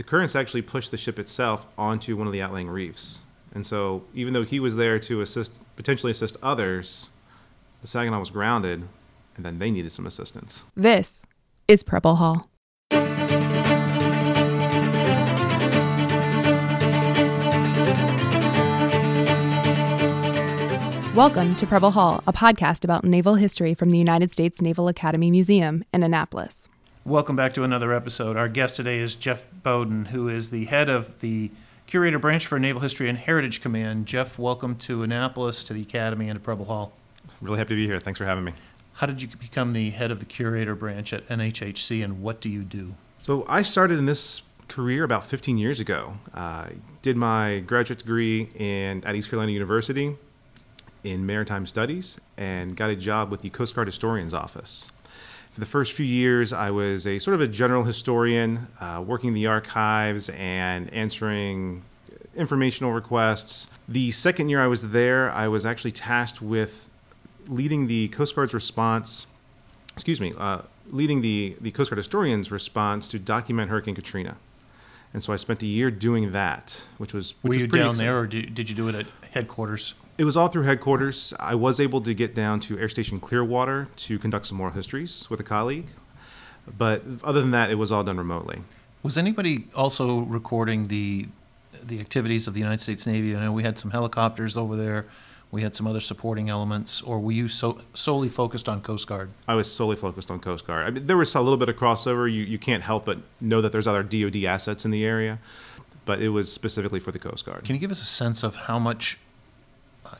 the currents actually pushed the ship itself onto one of the outlying reefs. And so, even though he was there to assist, potentially assist others, the Saginaw was grounded, and then they needed some assistance. This is Preble Hall. Welcome to Preble Hall, a podcast about naval history from the United States Naval Academy Museum in Annapolis. Welcome back to another episode. Our guest today is Jeff Bowdoin, who is the head of the Curator Branch for Naval History and Heritage Command. Jeff, welcome to Annapolis, to the Academy, and to Preble Hall. Really happy to be here. Thanks for having me. How did you become the head of the Curator Branch at NHHC, and what do you do? So, I started in this career about 15 years ago. I did my graduate degree in, at East Carolina University in maritime studies and got a job with the Coast Guard Historian's Office. For the first few years, I was a sort of a general historian, uh, working in the archives and answering informational requests. The second year I was there, I was actually tasked with leading the Coast Guard's response, excuse me, uh, leading the, the Coast Guard historian's response to document Hurricane Katrina. And so I spent a year doing that, which was which Were was you down exciting. there, or did, did you do it at headquarters? It was all through headquarters. I was able to get down to Air Station Clearwater to conduct some oral histories with a colleague. But other than that, it was all done remotely. Was anybody also recording the the activities of the United States Navy? I know we had some helicopters over there. We had some other supporting elements, or were you so, solely focused on Coast Guard? I was solely focused on Coast Guard. I mean, there was a little bit of crossover. You, you can't help but know that there's other DoD assets in the area, but it was specifically for the Coast Guard. Can you give us a sense of how much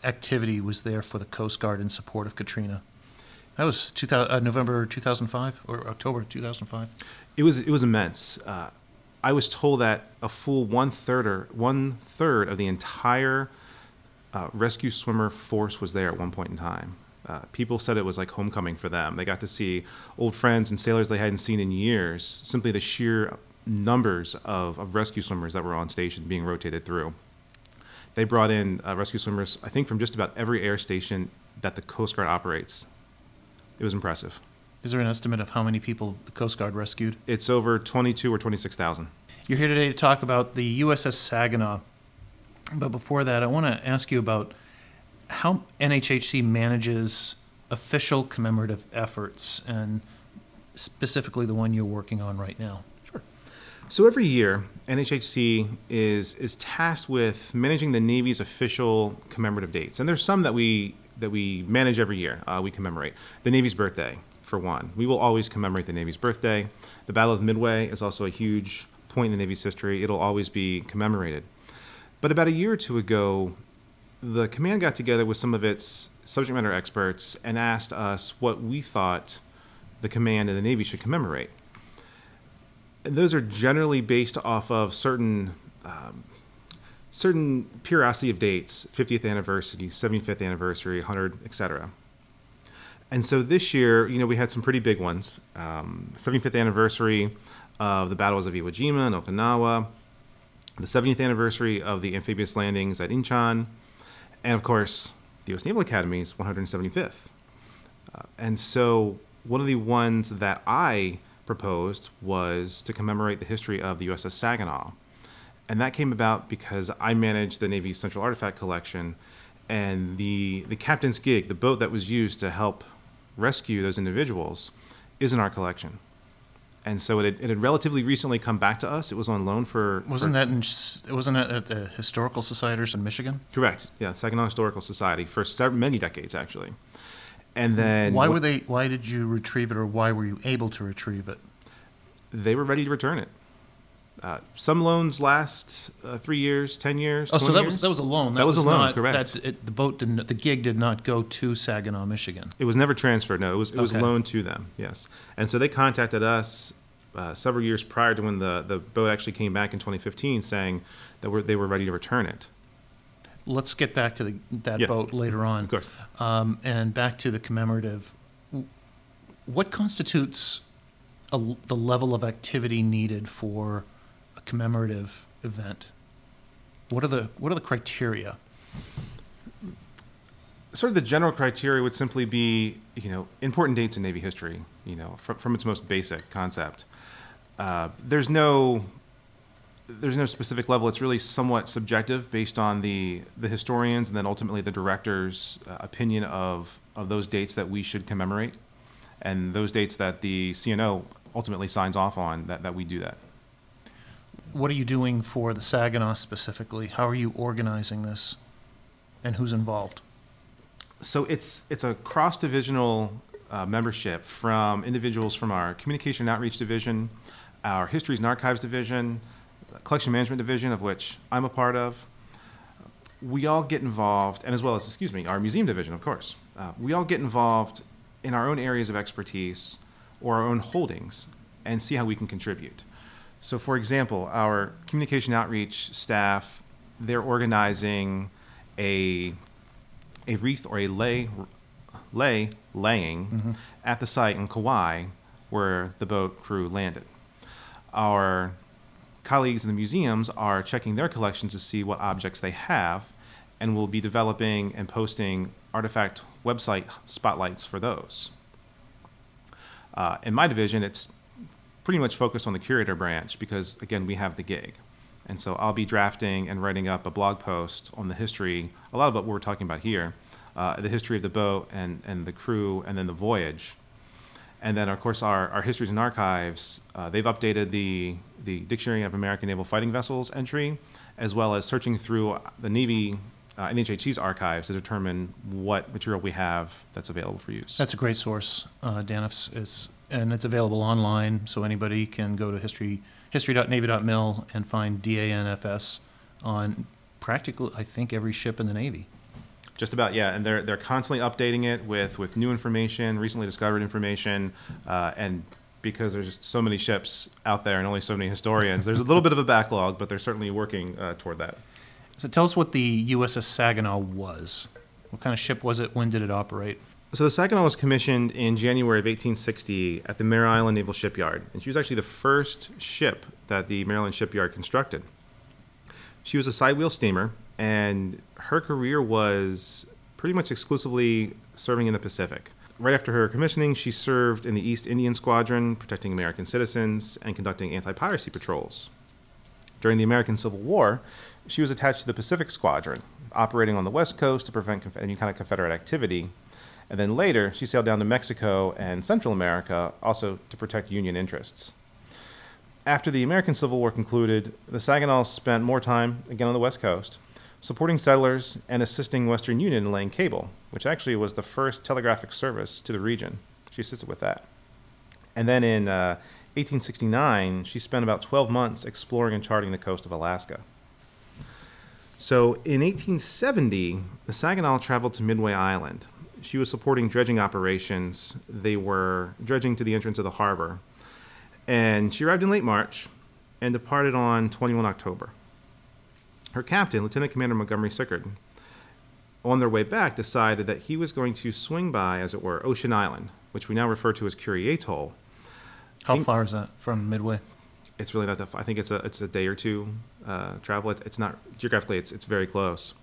activity was there for the Coast Guard in support of Katrina? That was 2000, uh, November 2005 or October 2005. It was it was immense. Uh, I was told that a full one third or one third of the entire uh, rescue swimmer force was there at one point in time. Uh, people said it was like homecoming for them. They got to see old friends and sailors they hadn't seen in years. Simply the sheer numbers of, of rescue swimmers that were on station being rotated through. They brought in uh, rescue swimmers, I think, from just about every air station that the Coast Guard operates. It was impressive. Is there an estimate of how many people the Coast Guard rescued? It's over 22 or 26,000. You're here today to talk about the USS Saginaw. But before that, I want to ask you about how NHHC manages official commemorative efforts and specifically the one you're working on right now. So every year, NHHC is is tasked with managing the Navy's official commemorative dates, and there's some that we that we manage every year. Uh, we commemorate the Navy's birthday for one. We will always commemorate the Navy's birthday. The Battle of Midway is also a huge point in the Navy's history. It'll always be commemorated. But about a year or two ago, the command got together with some of its subject matter experts and asked us what we thought the command and the Navy should commemorate and those are generally based off of certain um, certain periodicity of dates 50th anniversary 75th anniversary 100 etc and so this year you know we had some pretty big ones. Um, 75th anniversary of the battles of iwo jima and okinawa the 70th anniversary of the amphibious landings at incheon and of course the u.s naval academy's 175th uh, and so one of the ones that i proposed was to commemorate the history of the USS Saginaw. And that came about because I managed the Navy's Central Artifact Collection, and the, the captain's gig, the boat that was used to help rescue those individuals, is in our collection. And so it had, it had relatively recently come back to us. It was on loan for. Wasn't for, that in, wasn't that at the Historical Societies in Michigan? Correct. Yeah, Saginaw Historical Society for several, many decades, actually. And then. Why were they? Why did you retrieve it, or why were you able to retrieve it? They were ready to return it. Uh, some loans last uh, three years, ten years. Oh, so 20 that was that was a loan. That was a loan, not, correct. That, it, the boat didn't. The gig did not go to Saginaw, Michigan. It was never transferred. No, it was it was loaned to them. Yes, and so they contacted us uh, several years prior to when the, the boat actually came back in 2015, saying that we're, they were ready to return it. Let's get back to the, that Yeah. boat later on. Of course. Um, and back to the commemorative. What constitutes a l the level of activity needed for a commemorative event? What are the what are the criteria? Sort of the general criteria would simply be, you know, important dates in Navy history. You know, from, from its most basic concept. Uh, there's no there's no specific level. It's really somewhat subjective based on the the historians and then ultimately the director's uh, opinion of of those dates that we should commemorate, and those dates that the CNO ultimately signs off on. That that we do that. What are you doing for the Saginaw specifically? How are you organizing this? And who's involved? So it's it's a cross divisional uh, membership from individuals from our communication and outreach division, our histories and archives division, collection management division, of which I'm a part of. We all get involved, and as well as, excuse me, our museum division, of course. Uh, we all get involved in our own areas of expertise or our own holdings and see how we can contribute. So, for example, our communication outreach staff, they're organizing a, a wreath or a lay, lay laying at the site in Kauai where the boat crew landed. Our colleagues in the museums are checking their collections to see what objects they have and will be developing and posting artifact website spotlights for those. Uh, in my division, it's pretty much focused on the curator branch because, again, we have the gig. And so I'll be drafting and writing up a blog post on the history, a lot of what we're talking about here, uh, the history of the boat and, and the crew and then the voyage. And then, of course, our, our histories and archives, uh, they've updated the, the Dictionary of American Naval Fighting Vessels entry, as well as searching through the Navy uh, NHHC's archives to determine what material we have that's available for use. That's a great source, uh, Dan. It's, it's, and it's available online, so anybody can go to history history.navy.mil and find DANFS on practically, I think, every ship in the Navy. Just about, yeah, and they're they're constantly updating it with with new information, recently discovered information, uh, and because there's just so many ships out there and only so many historians, there's a little bit of a backlog, but they're certainly working uh, toward that. So tell us what the USS Saginaw was. What kind of ship was it? When did it operate? So the Saginaw was commissioned in January of 1860 at the Mare Island Naval Shipyard, and she was actually the first ship that the Mare Island Shipyard constructed. She was a sidewheel steamer, and her career was pretty much exclusively serving in the Pacific. Right after her commissioning, she served in the East Indian Squadron, protecting American citizens and conducting anti piracy patrols. During the American Civil War, she was attached to the Pacific Squadron, operating on the West Coast to prevent any kind of Confederate activity. And then later, she sailed down to Mexico and Central America, also to protect Union interests. After the American Civil War concluded, the Saginaw spent more time, again on the West Coast, supporting settlers and assisting Western Union in laying cable, which actually was the first telegraphic service to the region. She assisted with that. And then in uh, 1869, she spent about 12 months exploring and charting the coast of Alaska. So in 1870, the Saginaw traveled to Midway Island. She was supporting dredging operations. They were dredging to the entrance of the harbor. And she arrived in late March and departed on 21 October. Her captain, Lieutenant Commander Montgomery Sicard, on their way back, decided that he was going to swing by, as it were, Ocean Island, which we now refer to as Kure Atoll. How think- far is that from Midway? It's really not that. Far. I think it's a it's a day or two uh, travel. It, it's not geographically. It's it's very close.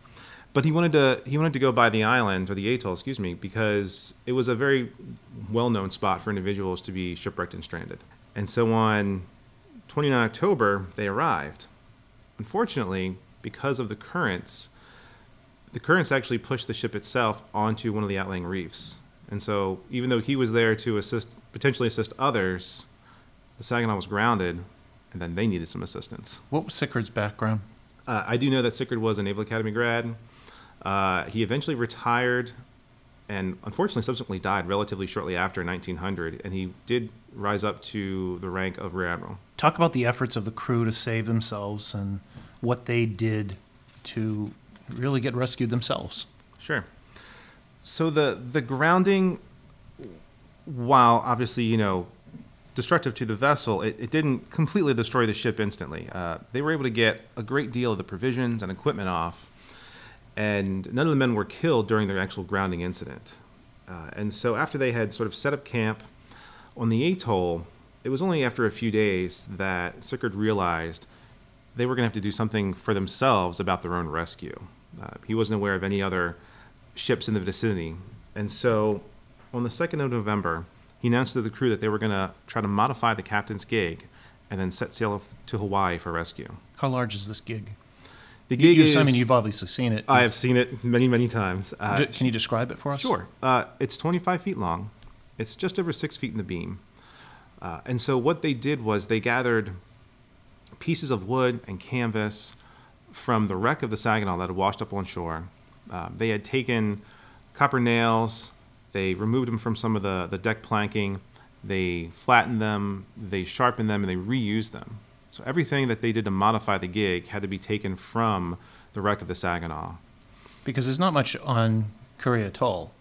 But he wanted to he wanted to go by the island or the atoll, excuse me, because it was a very well known spot for individuals to be shipwrecked and stranded. And so on 29 October, they arrived. Unfortunately, because of the currents, the currents actually pushed the ship itself onto one of the outlying reefs. And so, even though he was there to assist, potentially assist others, the Saginaw was grounded, and then they needed some assistance. What was Sicard's background? Uh, I do know that Sicard was a Naval Academy grad. Uh, he eventually retired and unfortunately subsequently died relatively shortly after 1900, and he did rise up to the rank of Rear Admiral. Talk about the efforts of the crew to save themselves and what they did to really get rescued themselves. Sure. So the the grounding, while obviously you know destructive to the vessel, it, it didn't completely destroy the ship instantly. Uh, they were able to get a great deal of the provisions and equipment off, and none of the men were killed during their actual grounding incident. Uh, and so after they had sort of set up camp on the atoll, it was only after a few days that Sicard realized they were going to have to do something for themselves about their own rescue. Uh, he wasn't aware of any other ships in the vicinity. And so on the 2nd of November, he announced to the crew that they were going to try to modify the captain's gig and then set sail to Hawaii for rescue. How large is this gig? The gig you- is. I mean, you've obviously seen it. I have seen it many, many times. Uh, Can you describe it for us? Sure. Uh, it's 25 feet long. It's just over six feet in the beam. Uh, and so what they did was they gathered pieces of wood and canvas from the wreck of the Saginaw that had washed up on shore. Uh, they had taken copper nails. They removed them from some of the, the deck planking. They flattened them. They sharpened them, and they reused them. So everything that they did to modify the gig had to be taken from the wreck of the Saginaw. Because there's not much on Kure Atoll,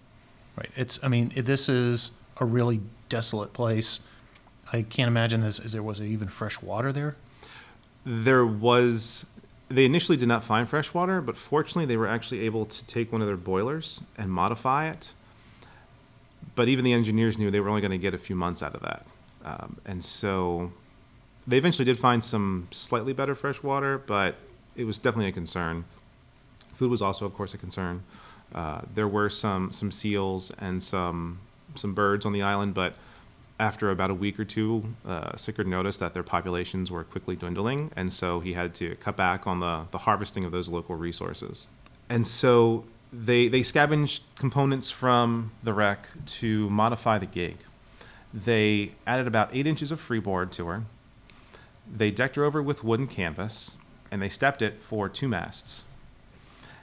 right? It's, I mean, this is a really desolate place. I can't imagine this, is there was even fresh water there? There was they initially did not find fresh water but fortunately they were actually able to take one of their boilers and modify it. But even the engineers knew they were only going to get a few months out of that. Um, and so they eventually did find some slightly better fresh water but it was definitely a concern. Food was also of course a concern. Uh, there were some some seals and some some birds on the island but after about a week or two, uh, Sicard noticed that their populations were quickly dwindling, and so he had to cut back on the, the harvesting of those local resources. And so they, they scavenged components from the wreck to modify the gig. They added about eight inches of freeboard to her. They decked her over with wooden canvas, and they stepped it for two masts.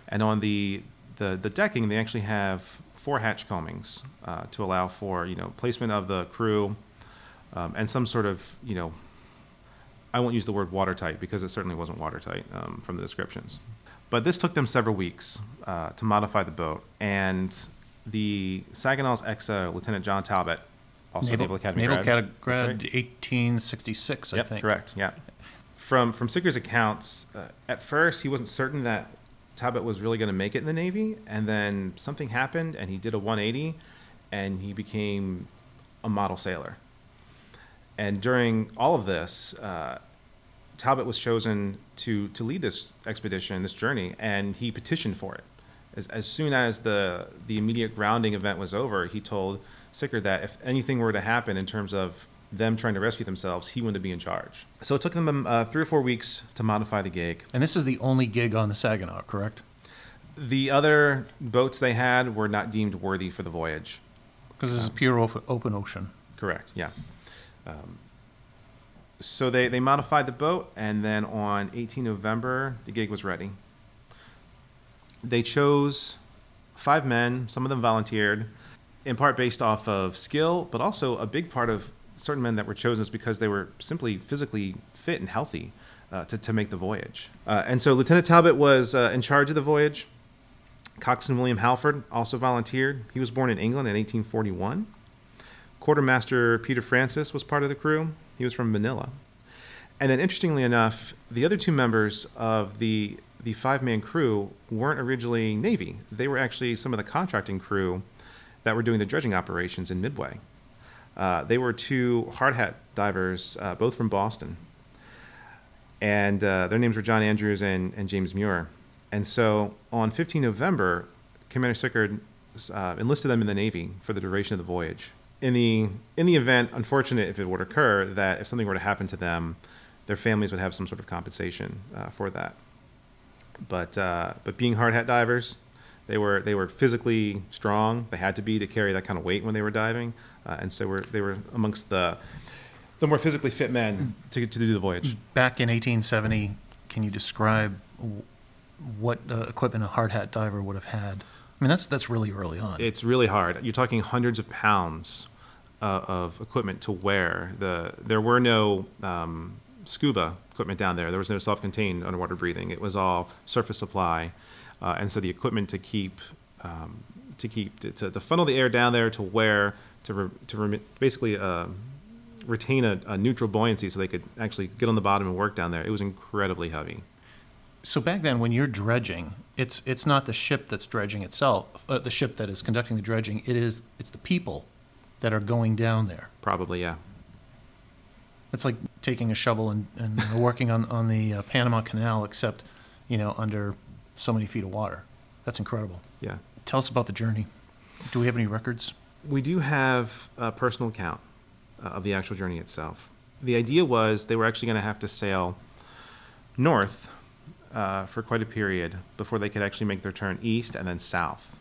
And on the, the, the decking, they actually have four hatch combings uh, to allow for you know placement of the crew um, and some sort of you know I won't use the word watertight because it certainly wasn't watertight um, from the descriptions. But this took them several weeks uh, to modify the boat, and the Saginaw's XO, Lieutenant John Talbot, also Naval, Academy Naval grad. Grad, right. 1866, I Yep, think. correct. Yeah. From from Sickers' accounts, uh, at first he wasn't certain that Talbot was really going to make it in the Navy, and then something happened, and he did a 180, and he became a model sailor. And during all of this, uh, Talbot was chosen to to lead this expedition, this journey, and he petitioned for it. As, as soon as the the immediate grounding event was over, he told Sicard that if anything were to happen in terms of them trying to rescue themselves, he wanted to be in charge. So it took them uh, three or four weeks to modify the gig. And this is the only gig on the Saginaw, correct? The other boats they had were not deemed worthy for the voyage. Because this is pure op- open ocean. Correct. Yeah. Um, so they, they modified the boat, and then on 18 November, the gig was ready. They chose five men. Some of them volunteered, in part based off of skill, but also a big part of certain men that were chosen is because they were simply physically fit and healthy uh, to, to make the voyage. Uh, and so Lieutenant Talbot was uh, in charge of the voyage. Coxswain William Halford also volunteered. He was born in England in 1841. Quartermaster Peter Francis was part of the crew. He was from Manila. And then, interestingly enough, the other two members of the the five man crew weren't originally Navy. They were actually some of the contracting crew that were doing the dredging operations in Midway. Uh, they were two hard hat divers, uh, both from Boston. And uh, their names were John Andrews and, and James Muir. And so on 15 November, Commander Sicard uh, enlisted them in the Navy for the duration of the voyage. In the, in the event, unfortunate if it would occur, that if something were to happen to them, their families would have some sort of compensation uh, for that. But, but being hard hat divers, they were, they were physically strong. They had to be to carry that kind of weight when they were diving. Uh, and so were, they were amongst the, the more physically fit men to, to do the voyage. Back in 1870, can you describe what uh, equipment a hard hat diver would have had? I mean, that's that's really early on. It's really hard. You're talking hundreds of pounds uh, of equipment to wear. The there were no um, scuba equipment down there. There was no self-contained underwater breathing. It was all surface supply, uh, and so the equipment to keep um, to keep to, to funnel the air down there to wear to re, to remi- basically uh, retain a, a neutral buoyancy so they could actually get on the bottom and work down there. It was incredibly heavy. so back then, when you're dredging, it's it's not the ship that's dredging itself, uh, the ship that is conducting the dredging. It is it's the people that are going down there. Probably, yeah. It's like taking a shovel and, and working on, on the uh, Panama Canal, except, you know, under so many feet of water. That's incredible. Yeah. Tell us about the journey. Do we have any records? We do have a personal account uh, of the actual journey itself. the idea was they were actually going to have to sail north uh, for quite a period before they could actually make their turn east and then south.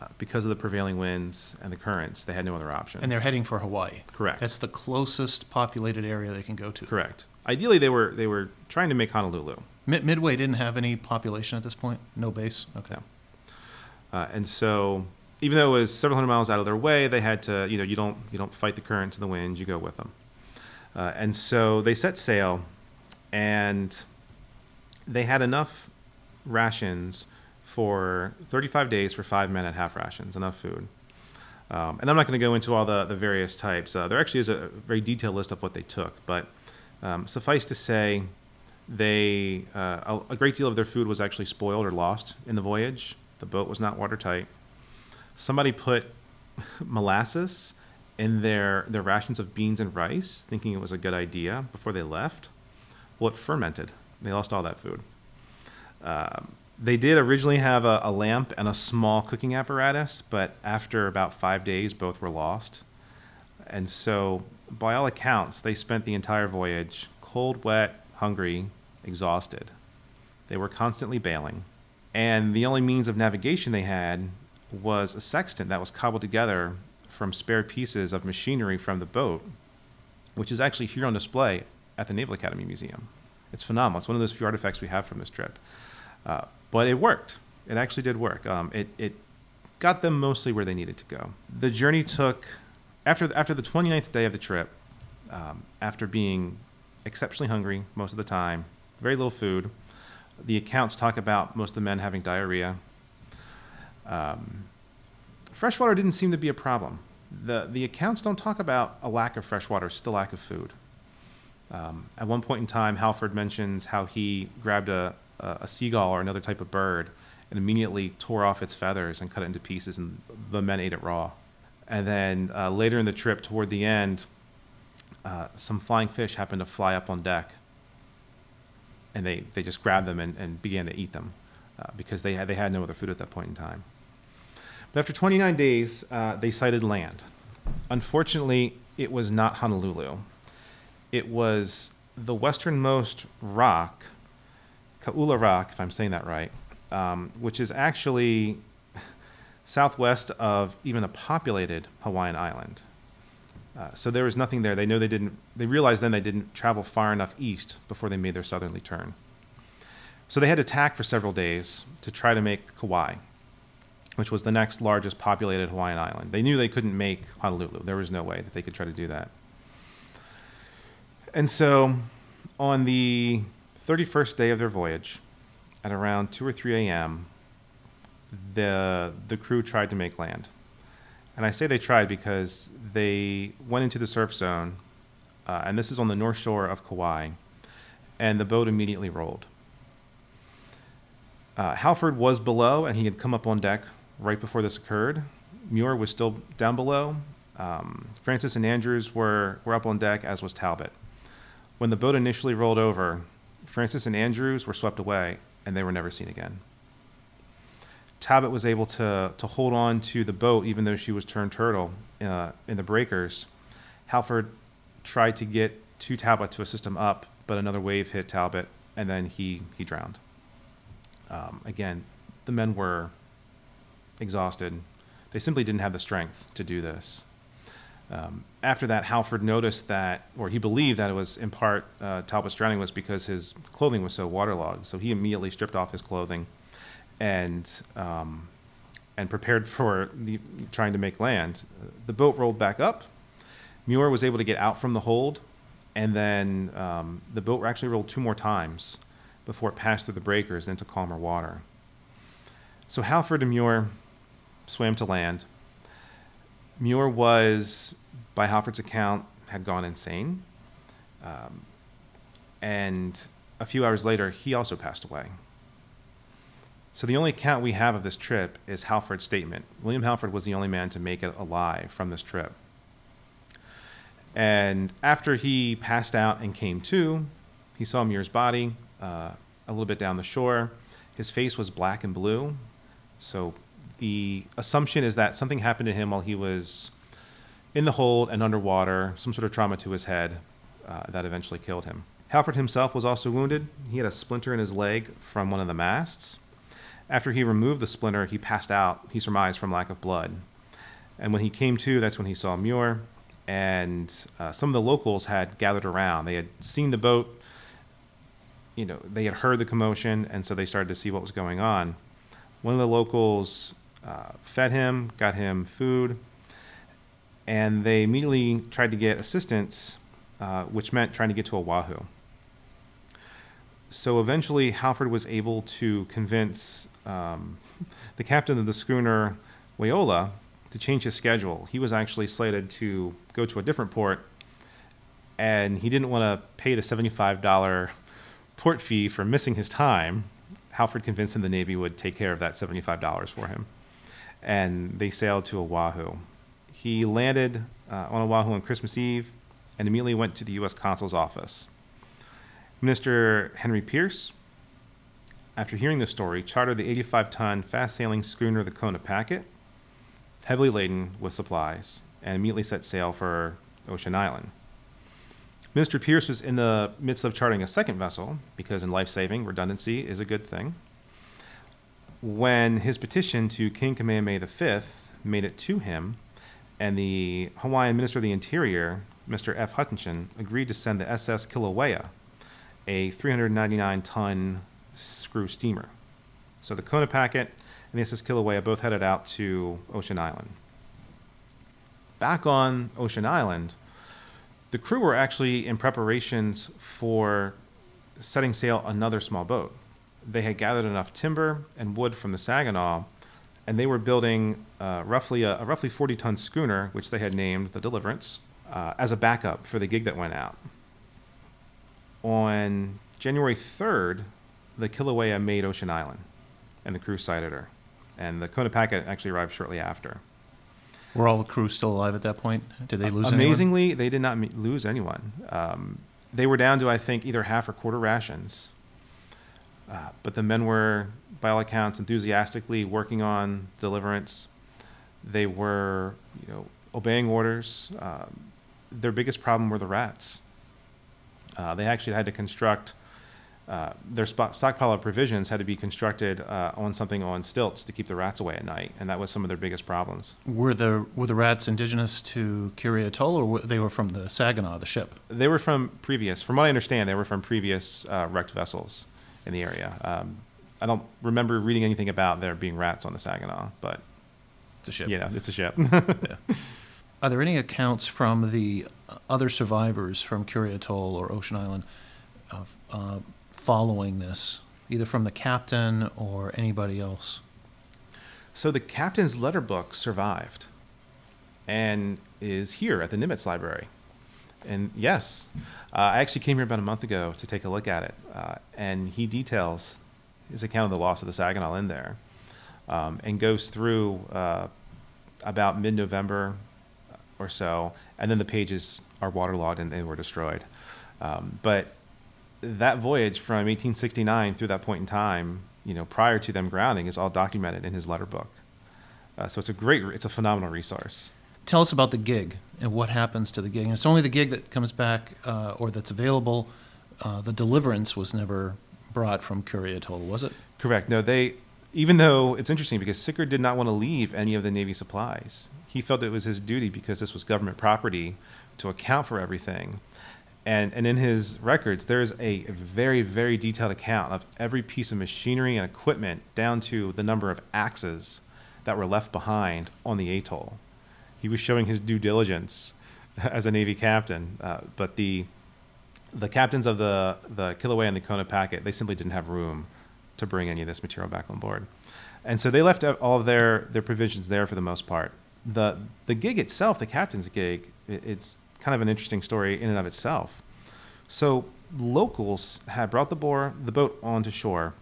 Uh, because of the prevailing winds and the currents, they had no other option. And they're heading for Hawaii. Correct. That's the closest populated area they can go to. Correct. Ideally, they were they were trying to make Honolulu. Mid- Midway didn't have any population at this point. No base. Okay. No. Uh, and so, even though it was several hundred miles out of their way, they had to, you know, you don't you don't fight the currents and the winds, you go with them. Uh, and so they set sail, and they had enough rations for 35 days for five men at half rations, enough food. Um, and I'm not going to go into all the, the various types. Uh, there actually is a very detailed list of what they took, but um, suffice to say, they uh, a, a great deal of their food was actually spoiled or lost in the voyage. The boat was not watertight. Somebody put molasses in their, their rations of beans and rice, thinking it was a good idea before they left. Well, it fermented. They lost all that food. Um, they did originally have a, a lamp and a small cooking apparatus, but after about five days, both were lost. And so, by all accounts, they spent the entire voyage cold, wet, hungry, exhausted. They were constantly bailing. And the only means of navigation they had was a sextant that was cobbled together from spare pieces of machinery from the boat, which is actually here on display at the Naval Academy Museum. It's phenomenal. It's one of those few artifacts we have from this trip. Uh, but it worked. It actually did work. Um, it, it got them mostly where they needed to go. The journey took, after the, after the 29th day of the trip, um, after being exceptionally hungry most of the time, very little food, the accounts talk about most of the men having diarrhea. Um, fresh water didn't seem to be a problem. The, the accounts don't talk about a lack of fresh water, it's the lack of food. Um, at one point in time, Halford mentions how he grabbed a, a, a seagull or another type of bird and immediately tore off its feathers and cut it into pieces, and the men ate it raw. And then uh, later in the trip, toward the end, uh, some flying fish happened to fly up on deck, and they, they just grabbed them and, and began to eat them uh, because they had, they had no other food at that point in time. But after 29 days, uh, they sighted land. Unfortunately, it was not Honolulu. It was the westernmost rock, Kaula Rock, if I'm saying that right, um, which is actually southwest of even a populated Hawaiian island. Uh, so there was nothing there. They know they didn't. They realized then they didn't travel far enough east before they made their southerly turn. So they had to tack for several days to try to make Kauai, which was the next largest populated Hawaiian island. They knew they couldn't make Honolulu. There was no way that they could try to do that. And so, on the 31st day of their voyage, at around 2 or 3 a.m., the, the crew tried to make land. And I say they tried because they went into the surf zone, uh, and this is on the north shore of Kauai, and the boat immediately rolled. Uh, Halford was below, and he had come up on deck right before this occurred. Muir was still down below. Um, Francis and Andrews were, were up on deck, as was Talbot. When the boat initially rolled over, Francis and Andrews were swept away, and they were never seen again. Talbot was able to, to hold on to the boat even though she was turned turtle uh, in the breakers. Halford tried to get to Talbot to assist him up, but another wave hit Talbot, and then he, he drowned. Um, again, the men were exhausted. They simply didn't have the strength to do this. Um, after that, Halford noticed that, or he believed that it was in part uh, Talbot's drowning was because his clothing was so waterlogged. So he immediately stripped off his clothing and um, and prepared for the, trying to make land. The boat rolled back up. Muir was able to get out from the hold, and then um, the boat actually rolled two more times before it passed through the breakers into calmer water. So Halford and Muir swam to land. Muir was, by Halford's account, had gone insane. Um, and a few hours later, he also passed away. So the only account we have of this trip is Halford's statement. William Halford was the only man to make it alive from this trip. And after he passed out and came to, he saw Muir's body uh, a little bit down the shore. His face was black and blue. So the assumption is that something happened to him while he was in the hold and underwater, some sort of trauma to his head. uh, that eventually killed him. Halford himself was also wounded. He had a splinter in his leg from one of the masts. After he removed the splinter, he passed out, he surmised, from lack of blood. And when he came to, that's when he saw Muir. And uh, some of the locals had gathered around. They had seen the boat, you know, they had heard the commotion, and so they started to see what was going on. One of the locals uh, fed him, got him food, and they immediately tried to get assistance, uh, which meant trying to get to Oahu. So eventually, Halford was able to convince um, the captain of the schooner, Waioli, to change his schedule. He was actually slated to go to a different port, and he didn't want to pay the $75 port fee for missing his time. Halford convinced him the Navy would take care of that $75 for him. And they sailed to Oahu. He landed uh, on Oahu on Christmas Eve and immediately went to the U.S. consul's office. Minister Henry Peirce, after hearing the story, chartered the 85 ton fast sailing schooner the Kona Packet, heavily laden with supplies, and immediately set sail for Ocean Island. Minister Peirce was in the midst of chartering a second vessel because in life saving, redundancy is a good thing. When his petition to King Kamehameha V made it to him, and the Hawaiian Minister of the Interior, Mr. F. Hutchinson, agreed to send the SS Kilauea, a 399 ton screw steamer. So the Kona Packet and the SS Kilauea both headed out to Ocean Island. Back on Ocean Island, the crew were actually in preparations for setting sail another small boat. They had gathered enough timber and wood from the Saginaw, and they were building uh, roughly a, a, roughly 40 ton schooner, which they had named the Deliverance, uh, as a backup for the gig that went out. On January 3rd, the Kilauea made Ocean Island, and the crew sighted her. And the Kona Packet actually arrived shortly after. Were all the crew still alive at that point? Did they lose anyone? Amazingly, anyone? they did not lose anyone. Um, they were down to, I think, either half or quarter rations. Uh, but the men were, by all accounts, enthusiastically working on deliverance. They were, you know, obeying orders. Um, their biggest problem were the rats. Uh, they actually had to construct uh, their spot, stockpile of provisions had to be constructed uh, on something on stilts to keep the rats away at night, and that was some of their biggest problems. Were the were the rats indigenous to Atoll, or were, they were from the Saginaw, the ship? They were from previous, from what I understand, they were from previous uh, wrecked vessels in the area. Um, I don't remember reading anything about there being rats on the Saginaw, but it's a ship. Yeah, it's a ship. yeah. Are there any accounts from the other survivors from Kure Atoll or Ocean Island of uh, following this, either from the captain or anybody else? So the captain's letter book survived and is here at the Nimitz Library. And yes, uh, I actually came here about a month ago to take a look at it. Uh, and he details his account of the loss of the Saginaw in there um, and goes through uh, about mid November or so. And then the pages are waterlogged and they were destroyed. Um, but that voyage from 1869 through that point in time, you know, prior to them grounding, is all documented in his letter book. Uh, so it's a great, it's a phenomenal resource. Tell us about the gig and what happens to the gig. And it's only the gig that comes back uh, or that's available. Uh, the deliverance was never brought from Kure Atoll, was it? Correct. No, they. Even though it's interesting because Sicard did not want to leave any of the Navy supplies, he felt it was his duty because this was government property to account for everything and and in his records there's a very very detailed account of every piece of machinery and equipment down to the number of axes that were left behind on the atoll he was showing his due diligence as a navy captain uh, but the the captains of the the Kilauea and the Kona packet they simply didn't have room to bring any of this material back on board and so they left all of their their provisions there for the most part the the gig itself the captain's gig it's kind of an interesting story in and of itself. So locals had brought the boar, the boat onto shore,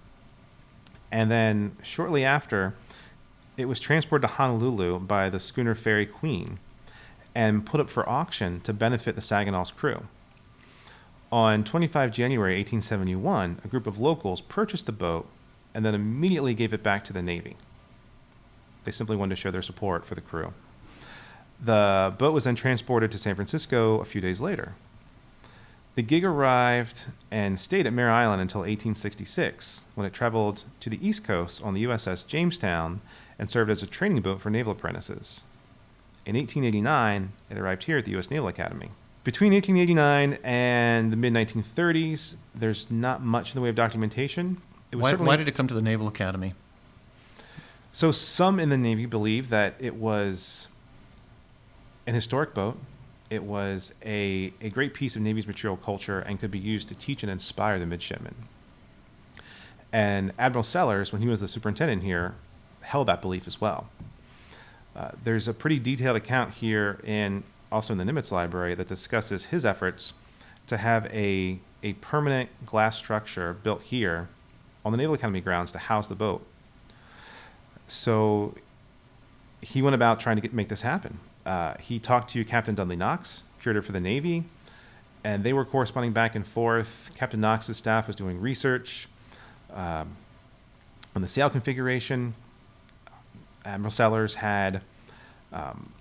and then shortly after, it was transported to Honolulu by the schooner Fairy Queen and put up for auction to benefit the Saginaw's crew. On 25 January 1871, a group of locals purchased the boat and then immediately gave it back to the Navy. They simply wanted to show their support for the crew. The boat was then transported to San Francisco a few days later. The gig arrived and stayed at Mare Island until 1866, when it traveled to the East Coast on the USS Jamestown and served as a training boat for naval apprentices. In 1889, it arrived here at the U.S. Naval Academy. Between 1889 and the mid 1930s, there's not much in the way of documentation. It was Why, why did it come to the Naval Academy? So some in the Navy believe that it was an historic boat. It was a, a great piece of Navy's material culture and could be used to teach and inspire the midshipmen. And Admiral Sellers, when he was the superintendent here, held that belief as well. Uh, there's a pretty detailed account here in also in the Nimitz Library that discusses his efforts to have a, a permanent glass structure built here on the Naval Academy grounds to house the boat so he went about trying to get, make this happen. Uh, he talked to Captain Dudley Knox, curator for the Navy, and they were corresponding back and forth. Captain Knox's staff was doing research um, on the sail configuration. Admiral Sellers had um,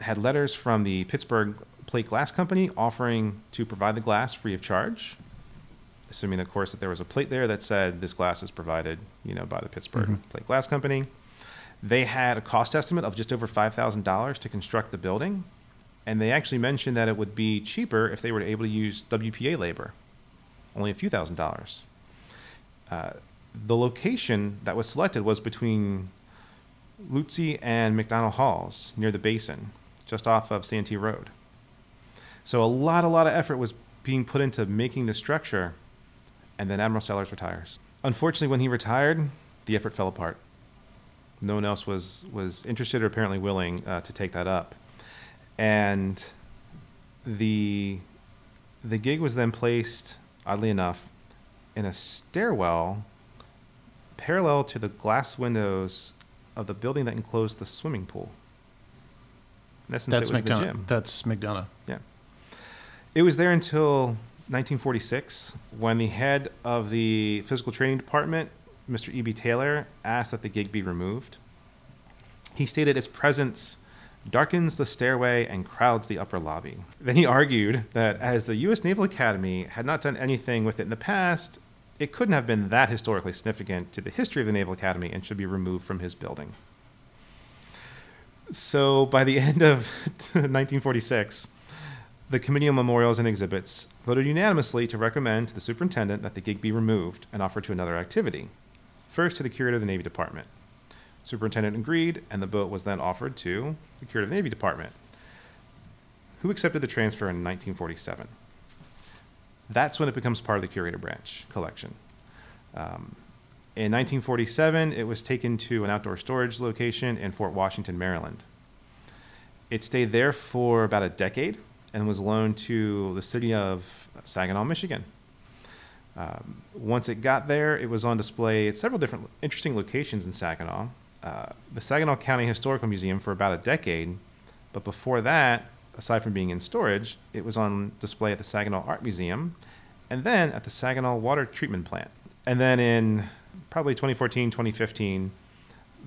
had letters from the Pittsburgh Plate Glass Company offering to provide the glass free of charge assuming of course that there was a plate there that said this glass is provided you know by the pittsburgh Mhm. plate glass company they had a cost estimate of just over $5000 to construct the building and they actually mentioned that it would be cheaper if they were able to use wpa labor only a few thousand dollars uh, the location that was selected was between Lutzy and McDonough Halls near the basin, just off of Santee Road. So a lot, a lot of effort was being put into making the structure, and then Admiral Sellers retires. Unfortunately, when he retired, the effort fell apart. No one else was was interested or apparently willing uh, to take that up, and the the gig was then placed, oddly enough, in a stairwell parallel to the glass windows of the building that enclosed the swimming pool. In essence, That's it was the McDonough. gym. That's McDonough. Yeah. It was there until 1946 when the head of the physical training department, Mr. E.B. Taylor, asked that the gig be removed. He stated its presence darkens the stairway and crowds the upper lobby. Then he argued that as the U.S. Naval Academy had not done anything with it in the past, it couldn't have been that historically significant to the history of the Naval Academy and should be removed from his building. So by the end of 1946, the Committee on Memorials and Exhibits voted unanimously to recommend to the superintendent that the gig be removed and offered to another activity. First to the curator of the Navy Department. Superintendent agreed, and the boat was then offered to the curator of the Navy Department, who accepted the transfer in 1947. That's when it becomes part of the curator branch collection. Um, in 1947, it was taken to an outdoor storage location in Fort Washington, Maryland. It stayed there for about a decade and was loaned to the city of Saginaw, Michigan. Um, once it got there, it was on display at several different interesting locations in Saginaw. Uh, the Saginaw County Historical Museum for about a decade, but before that, aside from being in storage, it was on display at the Saginaw Art Museum and then at the Saginaw Water Treatment Plant. And then in probably 2014, 2015,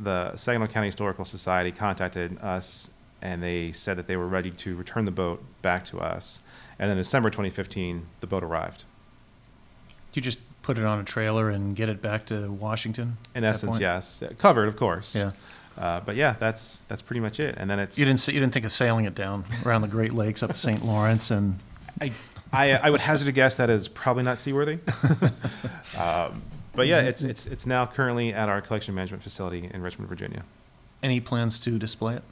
the Saginaw County Historical Society contacted us and they said that they were ready to return the boat back to us. And then in December 2015, the boat arrived. You just put it on a trailer and get it back to Washington. In essence, yes, covered, of course. Yeah. Uh, but yeah, that's that's pretty much it. And then it's You didn't you didn't think of sailing it down around the Great Lakes up to St. Lawrence and I, I, I would hazard a guess that is probably not seaworthy. um, but yeah, it's it's it's now currently at our collection management facility in Richmond, Virginia. any plans to display it?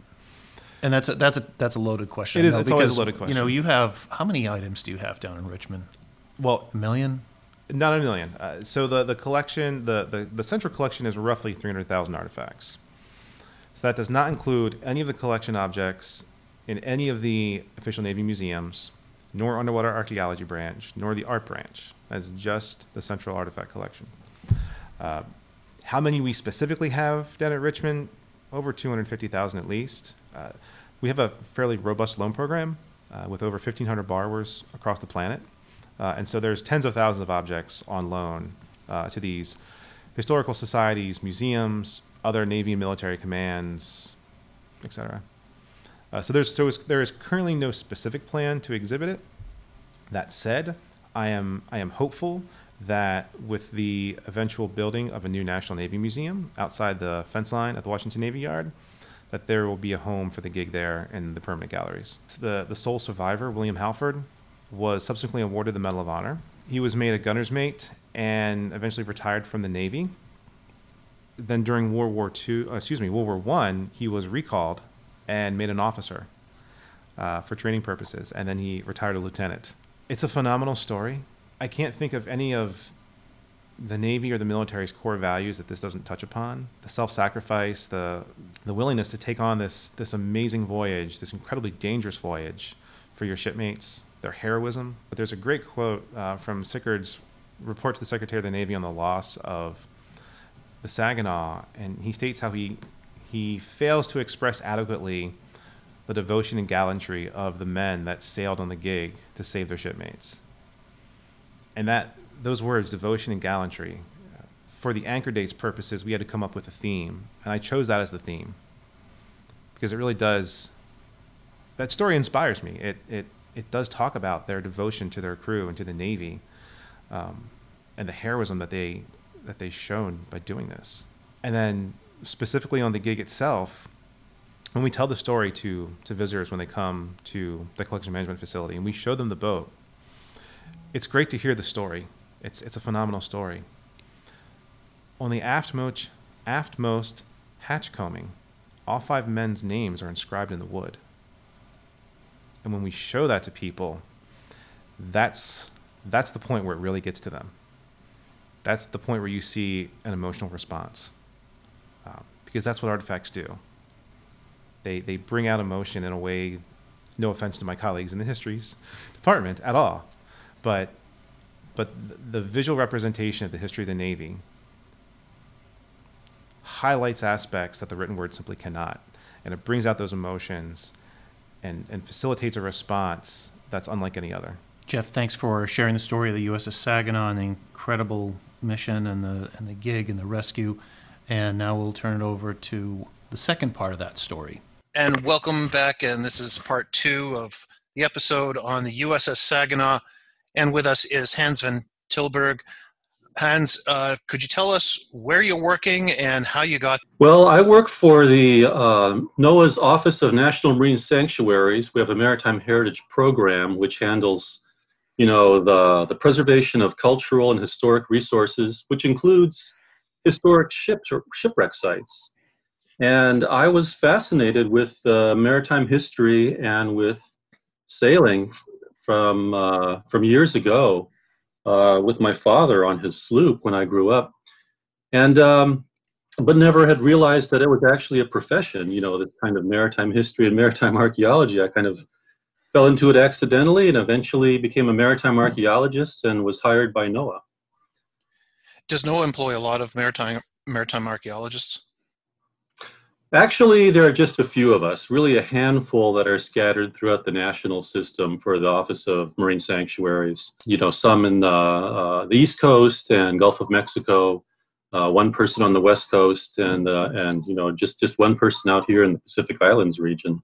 And that's a, that's a that's a loaded question. It is- though, it's always a because, loaded You know, you have how many items do you have down in Richmond? Well, A million? not a million. Uh, so the the collection, the, the the central collection is roughly three hundred thousand artifacts. So that does not include any of the collection objects in any of the official Navy museums, nor underwater archaeology branch, nor the art branch. That's just the central artifact collection. Uh, how many we specifically have down at Richmond? Over 250,000 at least. Uh, we have a fairly robust loan program uh, with over 1,500 borrowers across the planet. Uh, and so there's tens of thousands of objects on loan uh, to these historical societies, museums, other Navy military commands, etc. Uh, so there's so is, there is currently no specific plan to exhibit it, That said, I am I am hopeful that with the eventual building of a new National Navy Museum outside the fence line at the Washington Navy Yard, that there will be a home for the gig there in the permanent galleries. The the sole survivor, William Halford, was subsequently awarded the Medal of Honor. He was made a gunner's mate and eventually retired from the Navy. Then during World War II, uh, excuse me, World War One, he was recalled and made an officer uh, for training purposes, and then he retired a lieutenant. It's a phenomenal story. I can't think of any of the Navy or the military's core values that this doesn't touch upon. The self-sacrifice, the the willingness to take on this this amazing voyage, this incredibly dangerous voyage for your shipmates, their heroism. But there's a great quote uh, from Sicard's report to the Secretary of the Navy on the loss of the Saginaw, and he states how he he fails to express adequately the devotion and gallantry of the men that sailed on the gig to save their shipmates. And that those words, devotion and gallantry, for the anchor dates purposes, we had to come up with a theme, and I chose that as the theme because it really does. That story inspires me. It it it does talk about their devotion to their crew and to the Navy, um, and the heroism that they that they've shown by doing this. And then specifically on the gig itself, when we tell the story to to visitors when they come to the collection management facility and we show them the boat, it's great to hear the story. It's it's a phenomenal story. On the aftmost aftmost hatch coaming, all five men's names are inscribed in the wood. And when we show that to people, that's that's the point where it really gets to them. That's the point where you see an emotional response, uh, because that's what artifacts do. They they bring out emotion in a way. No offense to my colleagues in the histories department at all, but but the visual representation of the history of the Navy highlights aspects that the written word simply cannot, and it brings out those emotions, and and facilitates a response that's unlike any other. Jeff, thanks for sharing the story of the USS Saginaw and the incredible mission and the and the gig and the rescue. And now we'll turn it over to the second part of that story. And welcome back. And this is part two of the episode on the USS Saginaw. And with us is Hans van Tilburg. Hans, uh, could you tell us where you're working and how you got? Well, I work for the uh, NOAA's Office of National Marine Sanctuaries. We have a maritime heritage program which handles, you know, the the preservation of cultural and historic resources, which includes historic ships or shipwreck sites. And I was fascinated with uh, maritime history and with sailing from uh, from years ago uh, with my father on his sloop when I grew up, and um, but never had realized that it was actually a profession. You know, this kind of maritime history and maritime archaeology. I kind of fell into it accidentally and eventually became a maritime archaeologist and was hired by NOAA. Does NOAA employ a lot of maritime maritime archaeologists? Actually, there are just a few of us, really a handful that are scattered throughout the national system for the Office of Marine Sanctuaries. You know, some in the, uh, the East Coast and Gulf of Mexico, uh, one person on the West Coast, and uh, and you know, just just one person out here in the Pacific Islands region.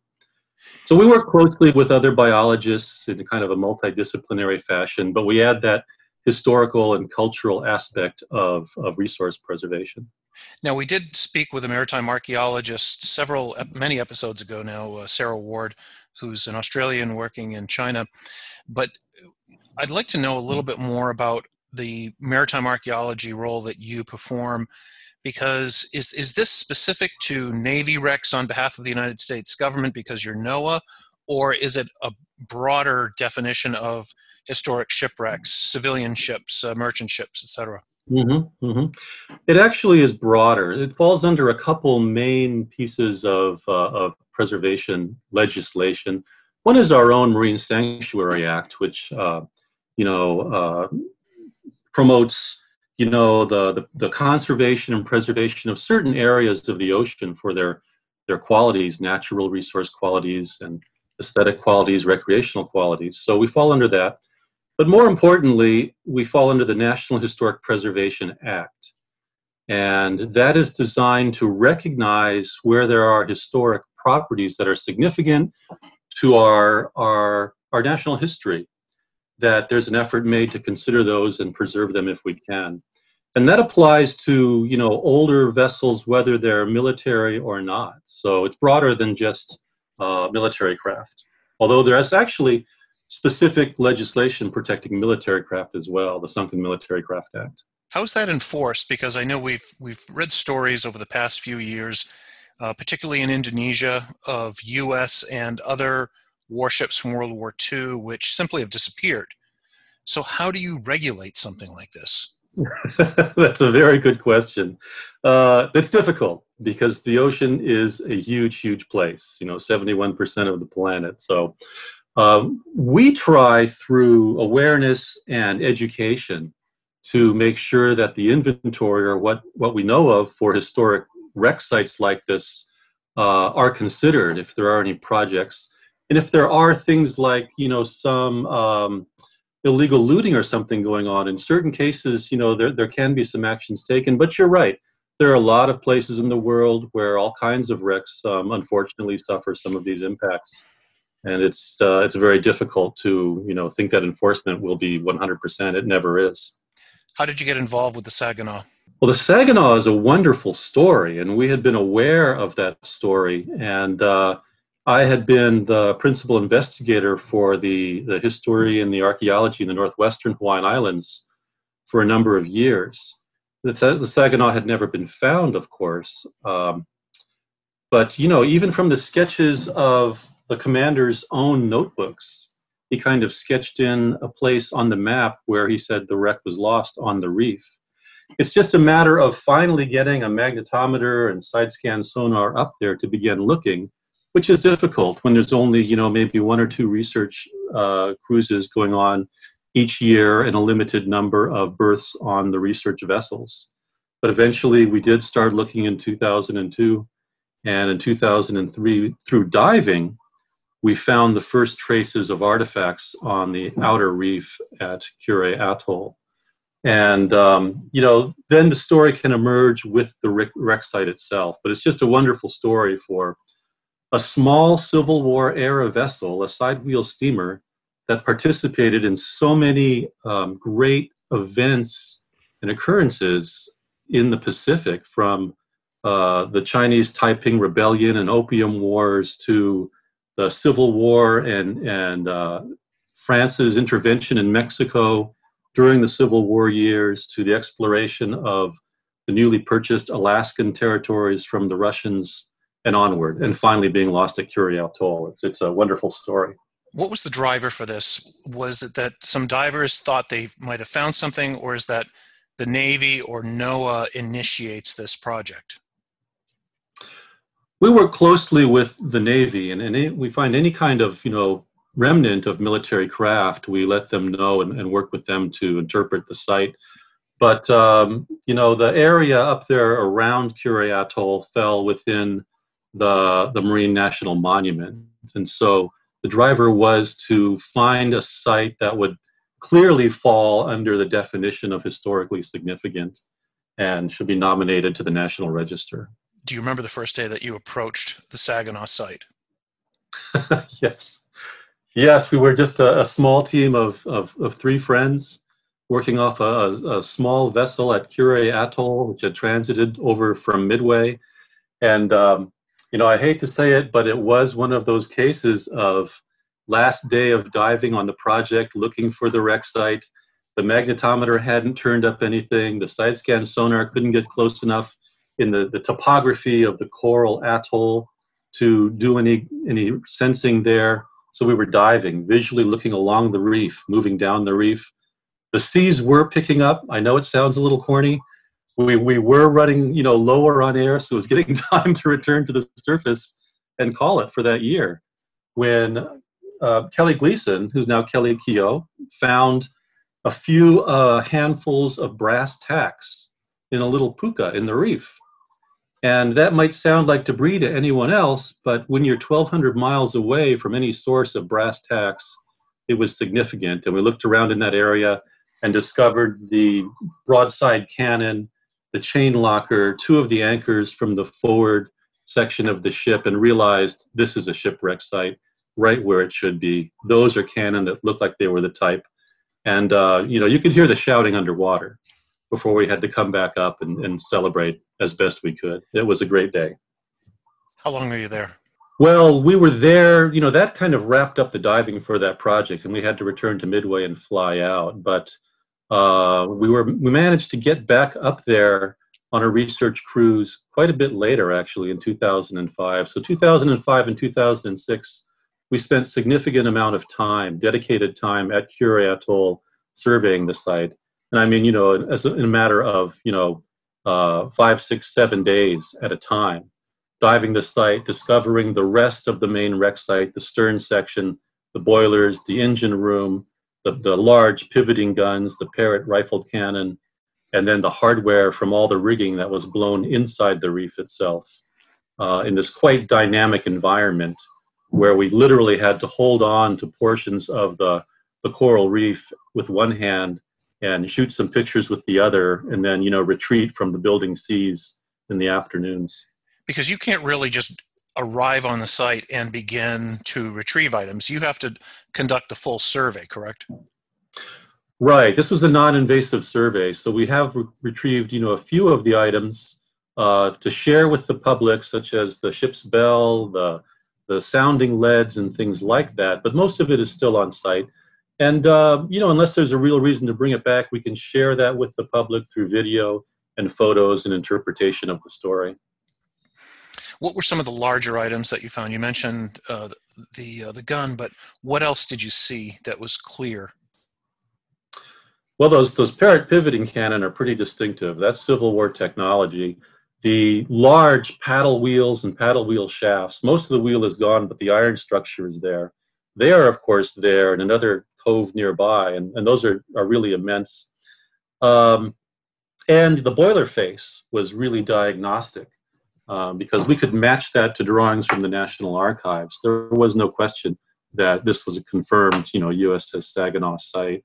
So we work closely with other biologists in kind of a multidisciplinary fashion, but we add that historical and cultural aspect of, of resource preservation. Now, we did speak with a maritime archaeologist several, many episodes ago now, uh, Sarah Ward, who's an Australian working in China. But I'd like to know a little bit more about the maritime archaeology role that you perform because is, is this specific to Navy wrecks on behalf of the United States government because you're NOAA, or is it a broader definition of historic shipwrecks, civilian ships, uh, merchant ships, etc. Mm-hmm, mm-hmm. It actually is broader. It falls under a couple main pieces of, uh, of preservation legislation. One is our own Marine Sanctuary Act, which uh, you know uh, promotes you know the, the, the conservation and preservation of certain areas of the ocean for their their qualities, natural resource qualities, and aesthetic qualities, recreational qualities. So we fall under that. But more importantly, we fall under the National Historic Preservation Act. And that is designed to recognize where there are historic properties that are significant to our, our, our national history that there's an effort made to consider those and preserve them if we can. And that applies to, you know, older vessels, whether they're military or not. So it's broader than just uh, military craft. Although there's actually specific legislation protecting military craft as well, the Sunken Military Craft Act. How is that enforced? Because I know we've we've read stories over the past few years, uh, particularly in Indonesia, of U.S. and other warships from World War II which simply have disappeared. So how do you regulate something like this? That's a very good question. Uh, it's difficult because the ocean is a huge, huge place. You know, 71% of the planet. So um, we try through awareness and education to make sure that the inventory or what, what we know of for historic wreck sites like this uh, are considered if there are any projects. And if there are things like, you know, some um, illegal looting or something going on, in certain cases, you know, there, there can be some actions taken. But you're right. There are a lot of places in the world where all kinds of wrecks, um, unfortunately, suffer some of these impacts and it's uh, it's very difficult to you know think that enforcement will be 100%. It never is. How did you get involved with the Saginaw? Well, the Saginaw is a wonderful story, and we had been aware of that story, and uh, I had been the principal investigator for the the history and the archaeology in the northwestern Hawaiian Islands for a number of years. The, the Saginaw had never been found, of course. Um, but you know, even from the sketches of the commander's own notebooks, he kind of sketched in a place on the map where he said the wreck was lost on the reef. It's just a matter of finally getting a magnetometer and side scan sonar up there to begin looking, which is difficult when there's only, you know, maybe one or two research uh, cruises going on each year and a limited number of berths on the research vessels. But eventually we did start looking in 2002 and in 2003 through diving we found the first traces of artifacts on the outer reef at Kure Atoll. And, um, you know, then the story can emerge with the wreck site itself. But it's just a wonderful story for a small Civil War era vessel, a side wheel steamer, that participated in so many um, great events and occurrences in the Pacific from uh, the Chinese Taiping Rebellion and Opium Wars to the Civil War and, and uh, France's intervention in Mexico during the Civil War years to the exploration of the newly purchased Alaskan territories from the Russians and onward, and finally being lost at Kure Atoll. It's, it's a wonderful story. What was the driver for this? Was it that some divers thought they might have found something, or is that the Navy or NOAA initiates this project? we work closely with the Navy, and, and we find any kind of you know remnant of military craft, we let them know and, and work with them to interpret the site. But um, you know the area up there around Kure Atoll fell within the the Marine National Monument, and so the driver was to find a site that would clearly fall under the definition of historically significant and should be nominated to the National Register do you remember the first day that you approached the Saginaw site? yes. Yes, we were just a, a small team of, of, of, three friends working off a, a, small vessel at Kure Atoll, which had transited over from Midway. And, um, you know, I hate to say it, but it was one of those cases of last day of diving on the project, looking for the wreck site. The magnetometer hadn't turned up anything. The side scan sonar couldn't get close enough in the, the topography of the coral atoll to do any any sensing there. So we were diving, visually looking along the reef, moving down the reef. The seas were picking up. I know it sounds a little corny. We, we were running, you know, lower on air, so it was getting time to return to the surface and call it for that year. When uh, Kelly Gleason, who's now Kelly Keough, found a few uh, handfuls of brass tacks in a little puka in the reef. And that might sound like debris to anyone else, but when you're 1,200 miles away from any source of brass tacks, it was significant. And we looked around in that area and discovered the broadside cannon, the chain locker, two of the anchors from the forward section of the ship, and realized this is a shipwreck site right where it should be. Those are cannon that look like they were the type And, uh, you know, you could hear the shouting underwater before we had to come back up and, and celebrate as best we could. It was a great day. How long were you there? Well, we were there, you know, that kind of wrapped up the diving for that project, and we had to return to Midway and fly out. But uh, we were we managed to get back up there on a research cruise quite a bit later, actually, in 2005. So 2005 and 2006, we spent significant amount of time, dedicated time at Kure Atoll, surveying the site. And I mean, you know, as a, in a matter of you know uh, five, six, seven days at a time diving the site, discovering the rest of the main wreck site, the stern section, the boilers, the engine room, the, the large pivoting guns, the Parrott rifled cannon, and then the hardware from all the rigging that was blown inside the reef itself uh, in this quite dynamic environment where we literally had to hold on to portions of the, the coral reef with one hand and shoot some pictures with the other and then you know retreat from the building seas in the afternoons. Because you can't really just arrive on the site and begin to retrieve items. You have to conduct the full survey, correct? Right. This was a non-invasive survey, so we have re- retrieved, you know, a few of the items uh, to share with the public, such as the ship's bell, the the sounding leads, and things like that. But most of it is still on site. And uh, you know, unless there's a real reason to bring it back, we can share that with the public through video and photos and interpretation of the story. What were some of the larger items that you found? You mentioned uh, the uh, the gun, but what else did you see that was clear? Well, those those Parrott pivoting cannon are pretty distinctive. That's Civil War technology. The large paddle wheels and paddle wheel shafts. Most of the wheel is gone, but the iron structure is there. They are, of course, there in another cove nearby, and, and those are, are really immense. Um, and the boiler face was really diagnostic. Um, because we could match that to drawings from the National Archives. There was no question that this was a confirmed, you know, USS Saginaw site.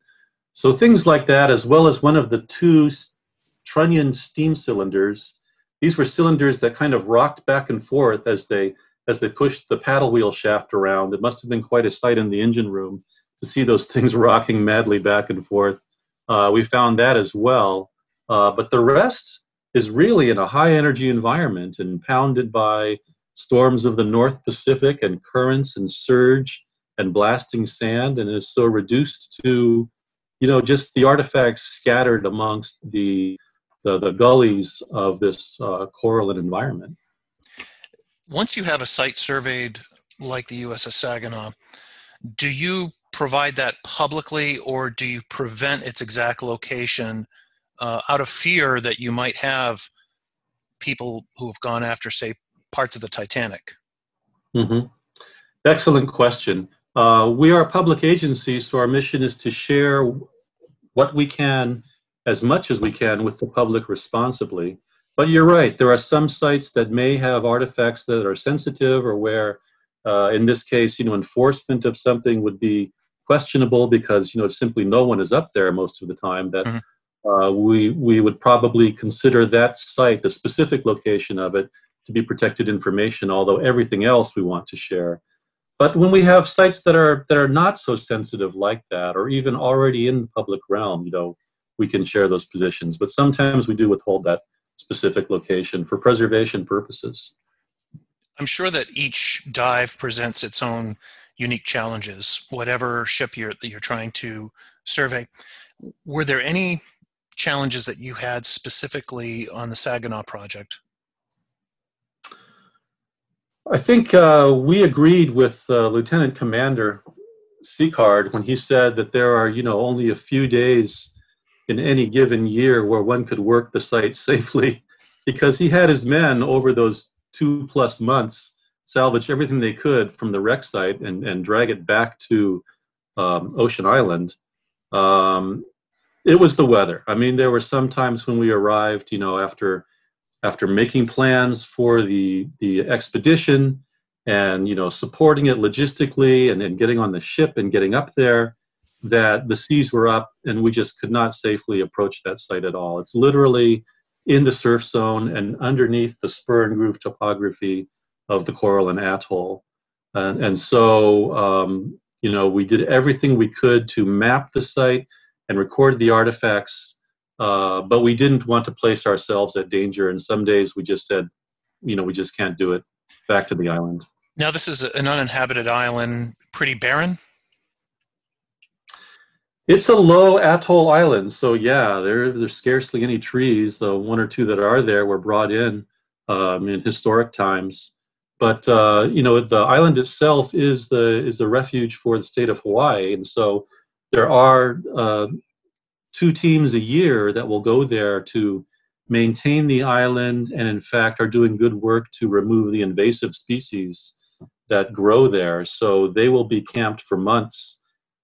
So things like that, as well as one of the two trunnion steam cylinders. These were cylinders that kind of rocked back and forth as they as they pushed the paddle wheel shaft around. It must have been quite a sight in the engine room to see those things rocking madly back and forth. Uh, we found that as well. Uh, but the rest is really in a high energy environment and pounded by storms of the North Pacific and currents and surge and blasting sand and is so reduced to you know just the artifacts scattered amongst the the, the gullies of this uh, coralline environment. Once you have a site surveyed like the uss saginaw do you provide that publicly or do you prevent its exact location uh, out of fear that you might have people who have gone after, say, parts of the Titanic? Mm-hmm. Excellent question. Uh, we are a public agency, so our mission is to share what we can as much as we can with the public responsibly. But you're right, there are some sites that may have artifacts that are sensitive or where, uh, in this case, you know, enforcement of something would be questionable because, you know, simply no one is up there most of the time that mm-hmm uh, we, we would probably consider that site, the specific location of it, to be protected information, although everything else we want to share. But when we have sites that are that are not so sensitive like that, or even already in the public realm, you know, we can share those positions. But sometimes we do withhold that specific location for preservation purposes. I'm sure that each dive presents its own unique challenges, whatever ship you're you're trying to survey. Were there any challenges that you had specifically on the Saginaw project? I think uh, we agreed with uh, Lieutenant Commander Sicard when he said that there are, you know, only a few days in any given year where one could work the site safely, because he had his men over those two plus months salvage everything they could from the wreck site and, and drag it back to um, Ocean Island. Um, it was the weather. I mean, there were some times when we arrived, you know, after after making plans for the the expedition and you know supporting it logistically and then getting on the ship and getting up there that the seas were up and we just could not safely approach that site at all it's literally in the surf zone and underneath the spur and groove topography of the coralline atoll and, and so um, you know we did everything we could to map the site and record the artifacts. Uh, but we didn't want to place ourselves at danger, and some days we just said, you know, we just can't do it. Back to the island. Now, this is an uninhabited island, pretty barren. It's a low atoll island, so yeah, there there's scarcely any trees. The one or two that are there were brought in um, in historic times, but uh, you know the island itself is the is a refuge for the state of Hawaii, and so there are uh, two teams a year that will go there to maintain the island, and in fact are doing good work to remove the invasive species that grow there. So they will be camped for months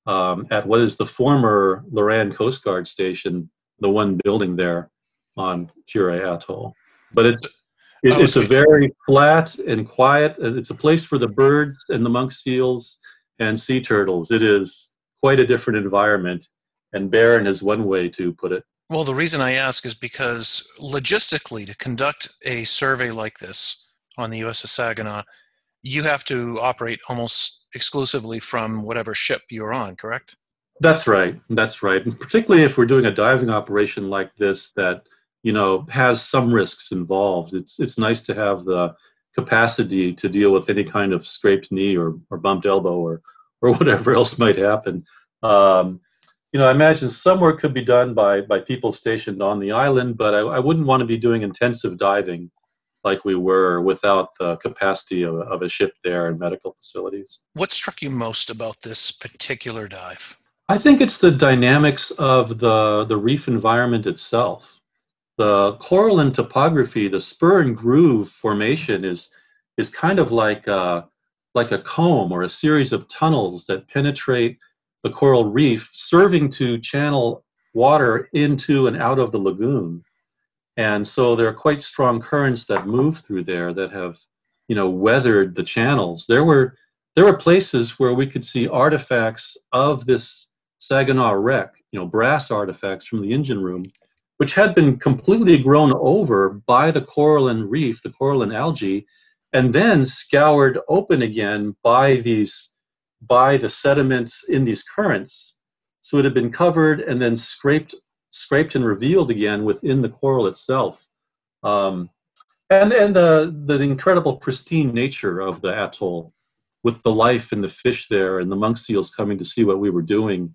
um, at what is the former Loran Coast Guard station, the one building there on Kure Atoll. But it's it, it's a very flat and quiet. It's a place for the birds and the monk seals and sea turtles. It is quite a different environment, and barren is one way to put it. Well, the reason I ask is because logistically, to conduct a survey like this on the USS Saginaw, you have to operate almost exclusively from whatever ship you're on, correct? That's right. That's right. And particularly if we're doing a diving operation like this that you know has some risks involved, it's it's nice to have the capacity to deal with any kind of scraped knee or, or bumped elbow or or whatever else might happen. Um, you know, I imagine some work could be done by by people stationed on the island, but I, I wouldn't want to be doing intensive diving like we were without the capacity of, of a ship there and medical facilities. What struck you most about this particular dive? I think it's the dynamics of the, the reef environment itself. The coralline topography, the spur and groove formation is, is kind of like a, like a comb or a series of tunnels that penetrate the coral reef, serving to channel water into and out of the lagoon. And so there are quite strong currents that move through there that have, you know, weathered the channels. There were there were places where we could see artifacts of this Saginaw wreck, you know, brass artifacts from the engine room, which had been completely grown over by the coral and reef, the coral and algae, and then scoured open again by these by the sediments in these currents. So it had been covered and then scraped scraped and revealed again within the coral itself. Um, and and the, the incredible pristine nature of the atoll with the life and the fish there and the monk seals coming to see what we were doing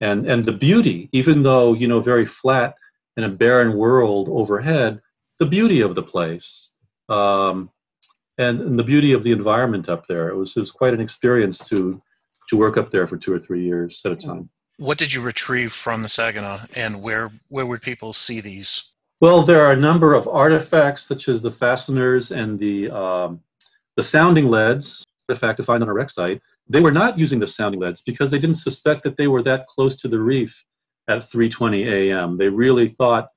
and and the beauty even though you know very flat in a barren world overhead the beauty of the place um, and, and the beauty of the environment up there it was it was quite an experience to to work up there for two or three years at a time what did you retrieve from the Saginaw, and where where would people see these? Well, there are a number of artifacts, such as the fasteners and the um, the sounding leads. Artifact to find on a wreck site. They were not using the sounding leads because they didn't suspect that they were that close to the reef at 3:20 a.m. They really thought,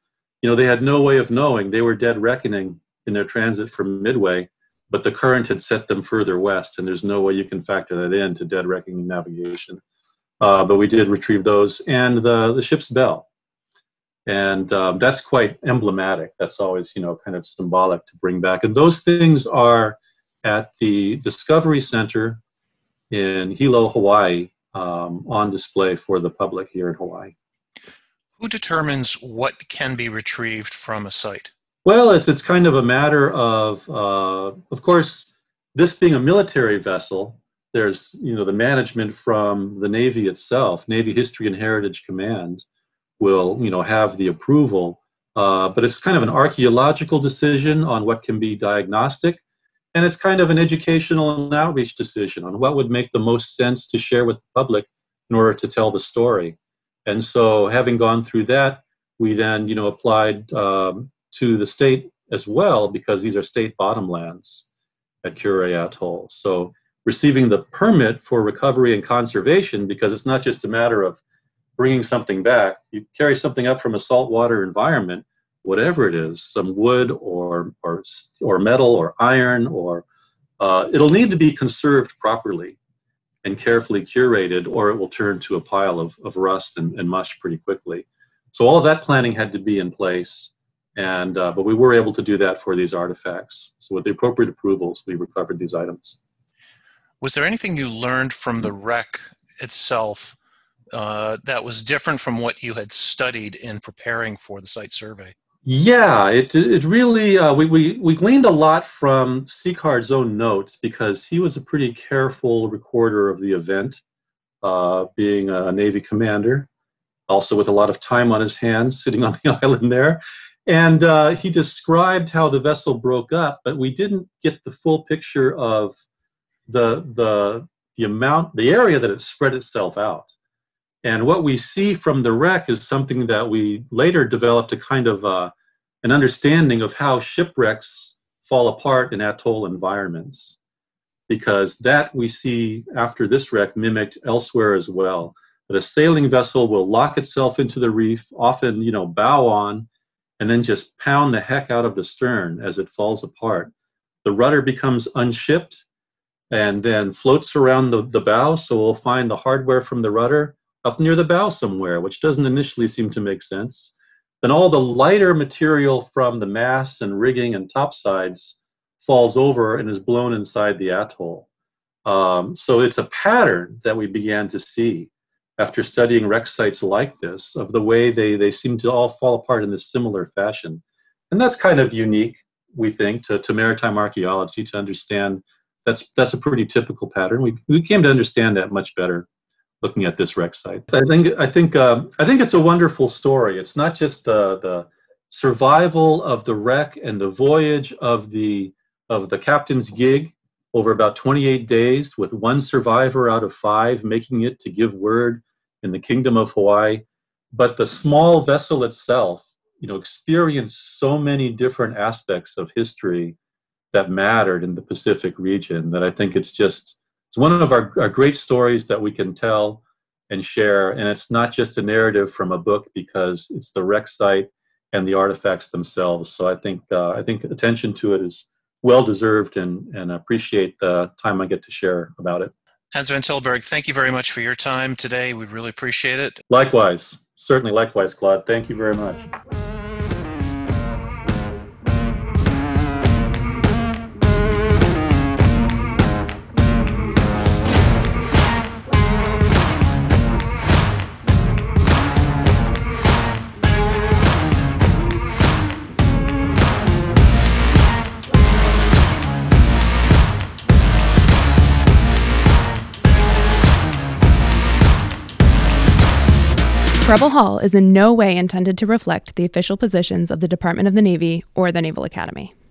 you know, they had no way of knowing. They were dead reckoning in their transit from Midway, but the current had set them further west, and there's no way you can factor that in to dead reckoning navigation. Uh, but we did retrieve those and the, the ship's bell. And um, that's quite emblematic. That's always, you know, kind of symbolic to bring back. And those things are at the Discovery Center in Hilo, Hawaii, um, on display for the public here in Hawaii. Who determines what can be retrieved from a site? Well, it's, it's kind of a matter of, uh, of course, this being a military vessel, there's you know the management from the Navy itself, Navy History and Heritage Command, will you know have the approval, uh, but it's kind of an archaeological decision on what can be diagnostic, and it's kind of an educational and outreach decision on what would make the most sense to share with the public in order to tell the story. And so, having gone through that, we then you know applied um, to the state as well because these are state bottomlands at Kure Atoll. So receiving the permit for recovery and conservation because it's not just a matter of bringing something back. You carry something up from a saltwater environment, whatever it is, some wood or or or metal or iron or uh, it'll need to be conserved properly and carefully curated, or it will turn to a pile of, of rust and, and mush pretty quickly. So all that planning had to be in place, and uh, but we were able to do that for these artifacts. So with the appropriate approvals, we recovered these items. Was there anything you learned from the wreck itself uh, that was different from what you had studied in preparing for the site survey? Yeah, it, it really, uh, we, we, we gleaned a lot from Sicard's own notes because he was a pretty careful recorder of the event, uh, being a Navy commander, also with a lot of time on his hands sitting on the island there. And uh, he described how the vessel broke up, but we didn't get the full picture of the, the, the amount, the area that it spread itself out. And what we see from the wreck is something that we later developed a kind of uh, an understanding of how shipwrecks fall apart in atoll environments. Because that we see after this wreck mimicked elsewhere as well. That a sailing vessel will lock itself into the reef, often, you know, bow on, and then just pound the heck out of the stern as it falls apart. The rudder becomes unshipped and then floats around the, the bow, so we'll find the hardware from the rudder up near the bow somewhere, which doesn't initially seem to make sense. Then all the lighter material from the masts and rigging and topsides falls over and is blown inside the atoll. Um, so it's a pattern that we began to see after studying wreck sites like this of the way they, they seem to all fall apart in this similar fashion. And that's kind of unique, we think, to, to maritime archaeology to understand that's that's a pretty typical pattern. We, we came to understand that much better looking at this wreck site. I think I think uh, I think it's a wonderful story. It's not just the the survival of the wreck and the voyage of the of the captain's gig over about 28 days with one survivor out of five making it to give word in the kingdom of Hawaii, but the small vessel itself, you know, experienced so many different aspects of history that mattered in the Pacific region that I think it's just it's one of our, our great stories that we can tell and share. And it's not just a narrative from a book because it's the wreck site and the artifacts themselves. So I think uh, I think attention to it is well deserved and and appreciate the time I get to share about it. Hans van Tilburg, thank you very much for your time today. We really appreciate it. Likewise, certainly likewise, Claude. Thank you very much. Preble Hall is in no way intended to reflect the official positions of the Department of the Navy or the Naval Academy.